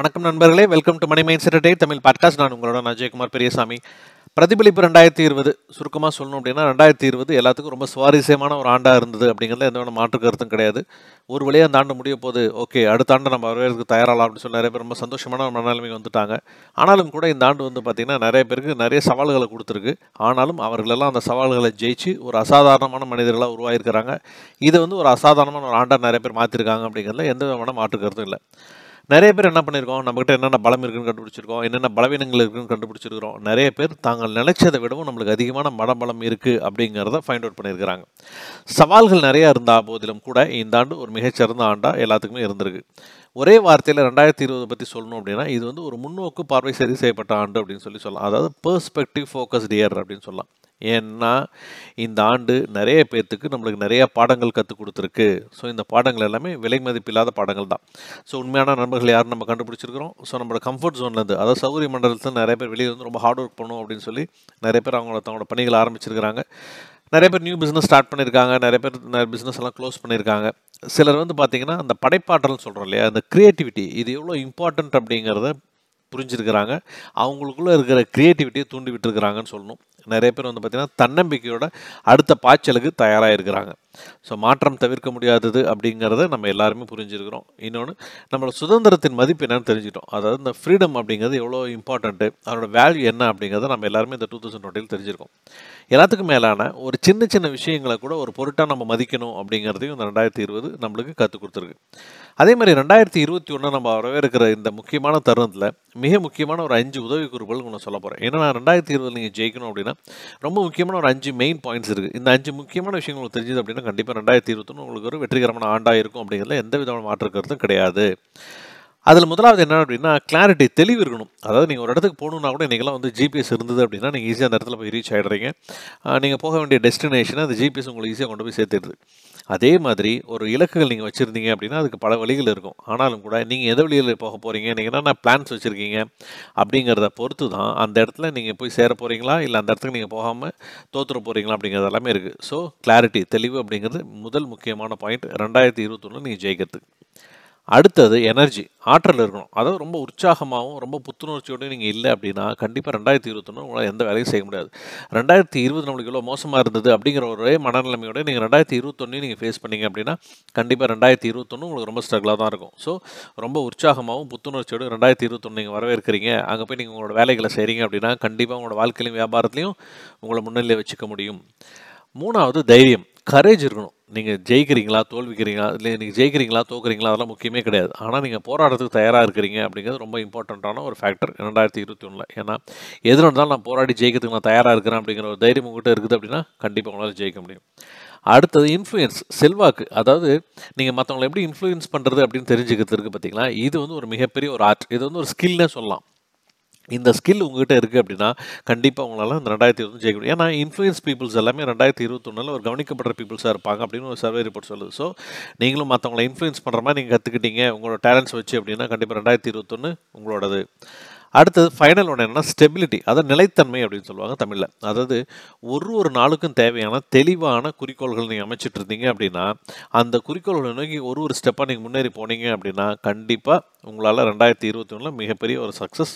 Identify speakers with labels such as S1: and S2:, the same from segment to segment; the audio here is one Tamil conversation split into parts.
S1: வணக்கம் நண்பர்களே. வெல்கம் டு மணி மைண்ட் செட்டே தமிழ் பாட்காஸ்ட் நான் உங்களோட நான் ஜெயக்குமார் பெரியசாமி. பிரதிபலிப்பு ரெண்டாயிரத்தி இருபது சுருக்கமாக சொல்லணும் அப்படின்னா ரெண்டாயிரத்தி இருபது எல்லாத்துக்கும் ரொம்ப சுவாரஸ்யமான ஒரு ஆண்டாக இருந்தது அப்படிங்கிறதுல எந்த ஒரு மாற்று கருத்தும் கிடையாது. ஒரு வழியாக அந்த ஆண்டு முடிய போது ஓகே அடுத்த ஆண்டு நம்ம வரவேற்கு தயாராகலாம் அப்படின்னு சொல்லி நிறைய பேர் ரொம்ப சந்தோஷமான ஒரு மனநிலைமைக்கு வந்துட்டாங்க. ஆனாலும் கூட இந்த ஆண்டு வந்து பார்த்திங்கன்னா நிறைய பேருக்கு நிறைய சவால்களை கொடுத்துருக்கு. ஆனாலும் அவர்களெல்லாம் அந்த சவால்களை ஜெயிச்சு ஒரு அசாதாரணமான மனிதர்களாக உருவாயிருக்கிறாங்க. இதை வந்து ஒரு அசாதாரணமான ஒரு ஆண்டாக நிறைய பேர் மாற்றிருக்காங்க அப்படிங்கிறதுல எந்த விதமான மாற்று கருத்தும் இல்லை. நிறைய பேர் என்ன பண்ணியிருக்கோம்? நம்மகிட்ட என்னென்ன பலம் இருக்குன்னு கண்டுபிடிச்சிருக்கோம். என்னென்ன பலவீனங்கள் இருக்குன்னு கண்டுபிடிச்சிருக்கிறோம். நிறைய பேர் தாங்கள் நினைச்சதை விடவும் நம்மளுக்கு அதிகமான மனபலம் இருக்குது அப்படிங்கிறத ஃபைண்ட் அவுட் பண்ணியிருக்கிறாங்க. சவால்கள் நிறையா இருந்தால் போதிலும் கூட இந்த ஆண்டு ஒரு மிகச்சிறந்த ஆண்டாக எல்லாத்துக்குமே இருந்திருக்கு. ஒரே வார்த்தையில் ரெண்டாயிரத்தி இருபது பற்றி சொல்லணும் அப்படின்னா இது வந்து ஒரு முன்னோக்கு பார்வை சரி செய்யப்பட்ட ஆண்டு அப்படின்னு சொல்லி சொல்லலாம். அதாவது பெர்ஸ்பெக்டிவ் ஃபோக்கஸ்ட் இயர் அப்படின்னு சொல்லலாம். ஏன்னா இந்த ஆண்டு நிறைய பேர்த்துக்கு நம்மளுக்கு நிறைய பாடங்கள் கற்றுக் கொடுத்துருக்கு. ஸோ இந்த பாடங்கள் எல்லாமே விலை மதிப்பில்லாத பாடங்கள் தான். ஸோ உண்மையான நண்பர்கள் யாரும் நம்ம கண்டுபிடிச்சிருக்கிறோம். ஸோ நம்மளோட கம்ஃபர்ட் ஜோன்லேருந்து அதாவது சௌகரிய மண்டலத்தில் நிறைய பேர் வெளியே வந்து ரொம்ப ஹார்ட் ஒர்க் பண்ணும் அப்படின்னு சொல்லி நிறைய பேர் அவங்களோட தங்களோட பணிகள் ஆரம்பிச்சிருக்கிறாங்க. நிறைய பேர் நியூ பிஸ்னஸ் ஸ்டார்ட் பண்ணியிருக்காங்க நிறைய பேர் பிஸ்னஸ் எல்லாம் க்ளோஸ் பண்ணியிருக்காங்க. சிலர் வந்து பார்த்திங்கன்னா அந்த படைப்பாற்றல்னு சொல்கிறோம் இல்லையா அந்த க்ரியேட்டிவிட்டி இது எவ்வளோ இம்பார்ட்டண்ட் அப்படிங்கிறத புரிஞ்சிருக்கிறாங்க. அவங்களுக்குள்ளே இருக்கிற க்ரியேட்டிவிட்டியை தூண்டி விட்டுருக்குறாங்கன்னு சொல்லணும். நிறைய பேர் வந்து பார்த்திங்கன்னா தன்னம்பிக்கையோட அடுத்த பாய்ச்சலுக்கு தயாராக இருக்கிறாங்க ஸோ மாற்றம் தவிர்க்க முடியாதது அப்படிங்கிறத நம்ம எல்லாருமே புரிஞ்சுருக்கிறோம். இன்னொன்று நம்மளோட சுதந்திரத்தின் மதிப்பு என்னன்னு தெரிஞ்சுட்டோம். அதாவது இந்த ஃப்ரீடம் அப்படிங்கிறது எவ்வளோ இம்பார்ட்டண்ட்டு அதோட வேல்யூ என்ன அப்படிங்கிறத நம்ம எல்லாருமே இந்த டூ தௌசண்ட் டுவெண்ட்டியில் தெரிஞ்சிருக்கோம். எல்லாத்துக்கும் மேலான ஒரு சின்ன சின்ன விஷயங்களை கூட ஒரு பொருட்டாக நம்ம மதிக்கணும் அப்படிங்கிறதையும் இந்த ரெண்டாயிரத்தி இருபது நம்மளுக்கு கற்றுக் கொடுத்துருக்கு. அதே மாதிரி ரெண்டாயிரத்தி இருபத்தி ஒன்று நம்ம வரவேற்கிற இந்த முக்கியமான தருணத்தில் மிக முக்கியமான ஒரு அஞ்சு உதவி குறிப்புகள் ஒன்று சொல்ல போகிறேன் ஏன்னா ரெண்டாயிரத்தி இருபது நீங்கள் ஜெயிக்கணும் அப்படின்னா ரொம்ப முக்கியமான ஒரு அஞ்சு மெயின் பாயிண்ட்ஸ் இருக்குது இந்த அஞ்சு முக்கியமான விஷயங்கள் தெரிஞ்சது அப்படின்னா கண்டிப்பாக ரெண்டாயிரத்தி இருபத்தொன்று உங்களுக்கு ஒரு வெற்றிகரமான ஆண்டாக இருக்கும் அப்படிங்கிறதுல எந்த விதமான மாற்று கருத்தும் கிடையாது. அதில் முதலாவது என்ன அப்படின்னா கிளாரிட்டி தெளிவு இருக்கணும். அதாவது நீங்கள் ஒரு இடத்துக்கு போகணுன்னா கூட இன்றைக்கெல்லாம் வந்து ஜிபிஎஸ் இருந்தது அப்படின்னா நீங்கள் ஈஸியாக அந்த இடத்துல போய் ரீச் ஆகிடுறீங்க நீங்கள் போக வேண்டிய டெஸ்டினேஷனை அந்த ஜிபிஎஸ் உங்களுக்கு ஈஸியாக கொண்டு போய் சேர்த்துடுது. அதே மாதிரி ஒரு இலக்குகள் நீங்கள் வச்சுருந்தீங்க அப்படின்னா அதுக்கு பல வழிகள் இருக்கும். ஆனாலும் கூட நீங்கள் எந்த வழியில் போக போகிறீங்க நீங்கள் என்னென்ன பிளான்ஸ் வச்சுருக்கீங்க? அப்படிங்கிறத பொறுத்து தான் அந்த இடத்துல நீங்கள் போய் சேர போகிறீங்களா இல்லை அந்த இடத்துக்கு நீங்கள் போகாமல் தோற்றுற போகிறீங்களா அப்படிங்கிறது எல்லாமே இருக்குது ஸோ கிளாரிட்டி தெளிவு அப்படிங்கிறது முதல் முக்கியமான பாயிண்ட் ரெண்டாயிரத்தி இருபத்தொன்று நீங்கள் ஜெயிக்கிறதுக்கு. அடுத்தது எனர்ஜி ஆற்றல் இருக்கணும். அதாவது ரொம்ப உற்சாகமாகவும் ரொம்ப புத்துணர்ச்சியோடய நீங்கள் இல்லை அப்படின்னா கண்டிப்பாக ரெண்டாயிரத்தி இருபத்தொன்று உங்களால் எந்த வேலையும் செய்ய முடியாது. ரெண்டாயிரத்தி இருபது நம்மளுக்கு இவ்வளோ மோசமாக இருந்தது அப்படிங்கிற ஒரே மனநிலைமையோட நீங்கள் ரெண்டாயிரத்தி இருபத்தொன்னே நீங்கள் ஃபேஸ் பண்ணீங்க அப்படின்னா கண்டிப்பாக ரெண்டாயிரத்தி இருபத்தொன்று உங்களுக்கு ரொம்ப ஸ்ட்ரகிளாக தான் இருக்கும். ஸோ ரொம்ப உற்சாகமாகவும் புத்துணர்ச்சியோடு ரெண்டாயிரத்தி இருபத்தொன்று நீங்கள் வரவேற்கிறீங்க. அங்கே போய் நீங்கள் உங்களோட வேலைகளை செய்கிறீங்க அப்படின்னா கண்டிப்பாக உங்களோட வாழ்க்கையிலையும் வியாபாரத்துலையும் உங்களை முன்னிலையை வச்சுக்க முடியும். மூணாவது தைரியம் கரேஜ் இருக்கணும். நீங்கள் ஜெயிக்கிறீங்களா தோல்விக்கிறீங்களா இல்லை நீங்கள் ஜெயிக்கிறீங்களா தோக்குறீங்களா அதெல்லாம் முக்கியமே கிடையாது. ஆனால் நீங்கள் போராடுறதுக்கு தயாராக இருக்கிறீங்க அப்படிங்கிறது ரொம்ப இம்பார்ட்டண்ட்டான ஒரு ஃபேக்டர் ரெண்டாயிரத்தி இருபத்தி ஒன்றில் ஏன்னா எதில் இருந்தாலும் நான் போராடி ஜெயிக்கிறதுக்கு நான் தயாராக இருக்கிறேன் அப்படிங்கிற ஒரு தைரியம் உங்கள்கிட்ட இருக்குது அப்படின்னா கண்டிப்பாக உங்களால் ஜெயிக்க முடியும். அடுத்தது இன்ஃப்ளூயன்ஸ் செல்வாக்கு. அதாவது நீங்கள் மற்றவங்களை எப்படி இன்ஃப்ளூயன்ஸ் பண்ணுறது அப்படின்னு தெரிஞ்சுக்கிறதுக்கு பார்த்தீங்கன்னா பார்த்தீங்களா இது வந்து ஒரு மிகப்பெரிய ஒரு ஆர்ட் இது வந்து ஒரு ஸ்கில்னே சொல்லலாம். இந்த ஸ்கில் உங்ககிட்ட இருக்குது அப்படின்னா கண்டிப்பாக உங்களால் இந்த ரெண்டாயிரத்தி இருபது ஜெயிக்க முடியும். ஏன்னா இன்ஃப்ளூயன்ஸ் பீப்புள்ஸ் எல்லாமே ரெண்டாயிரத்தி இருபத்தொன்னில் ஒரு கவனிக்கப்படுற பீப்புள்ஸாக இருப்பாங்க அப்படின்னு ஒரு சர்வே ரிப்போர்ட் சொல்லுது. ஸோ நீங்களும் மற்றவங்களை இன்ஃப்ளூயன்ஸ் பண்ணுற மாதிரி நீங்கள் கற்றுக்கிட்டீங்க உங்களோட டேலண்ட்ஸ் வச்சு அப்படின்னா கண்டிப்பாக ரெண்டாயிரத்தி இருபத்தொன்று உங்களோடது. அடுத்தது ஃபைனல் ஒன்று என்னன்னா ஸ்டெபிலிட்டி அதாவது நிலைத்தன்மை அப்படின்னு சொல்லுவாங்க தமிழில். அதாவது ஒரு ஒரு நாளுக்கும் தேவையான தெளிவான குறிக்கோள்கள் நீங்கள் அமைச்சிட்டு இருந்தீங்க அப்படின்னா அந்த குறிக்கோள்களை நோக்கி ஒரு ஒரு ஸ்டெப்பாக நீங்கள் முன்னேறி போனீங்க அப்படின்னா கண்டிப்பாக உங்களால் ரெண்டாயிரத்தி இருபத்தி ஒன்றில் மிகப்பெரிய ஒரு சக்ஸஸ்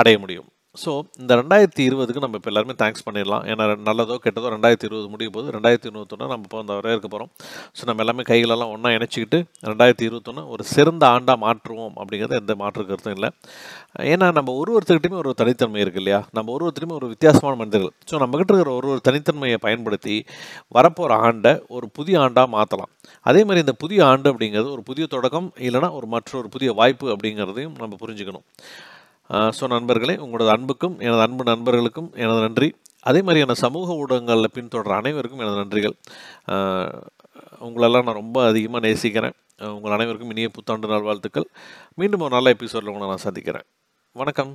S1: அடைய முடியும். ஸோ இந்த ரெண்டாயிரத்தி இருபதுக்கு நம்ம இப்போ எல்லாருமே தேங்க்ஸ் பண்ணிடலாம். ஏன்னா நல்லதோ கெட்டதோ ரெண்டாயிரத்தி இருபது முடிய போது ரெண்டாயிரத்தி இருபத்தொன்று நம்ம இப்போ அந்த வரவேற்க போகிறோம் ஸோ நம்ம எல்லாமே கைகளெல்லாம் ஒன்றா இணைச்சிக்கிட்டு ரெண்டாயிரத்தி இருபத்தொன்று ஒரு சிறந்த ஆண்டாக மாற்றுவோம் அப்படிங்கிறது எந்த மாற்று கருத்தும் இல்லை. ஏன்னா நம்ம ஒரு ஒருத்தர்கிட்டையுமே ஒரு தனித்தன்மை இருக்குது இல்லையா? நம்ம ஒரு ஒருத்தருமே ஒரு வித்தியாசமான மனிதர்கள். ஸோ நம்மக்கிட்ட இருக்கிற ஒரு ஒரு தனித்தன்மையை பயன்படுத்தி வரப்போகிற ஆண்டை ஒரு புதிய ஆண்டாக மாற்றலாம் அதே மாதிரி இந்த புதிய ஆண்டு அப்படிங்கிறது ஒரு புதிய தொடக்கம் இல்லைனா ஒரு மற்றொரு புதிய வாய்ப்பு அப்படிங்கிறதையும் நம்ம புரிஞ்சுக்கணும். ஸோ நண்பர்களே உங்களோட அன்புக்கும் எனது அன்பு நண்பர்களுக்கும் எனது நன்றி. அதே மாதிரியான சமூக ஊடகங்களில் பின்தொடர் அனைவருக்கும் எனது நன்றிகள். உங்களெல்லாம் நான் ரொம்ப அதிகமாக நேசிக்கிறேன். உங்கள் அனைவருக்கும் இனிய புத்தாண்டு நாள் வாழ்த்துக்கள் மீண்டும் ஒரு நல்ல எபிசோடில் உங்களை நான் சந்திக்கிறேன். வணக்கம்.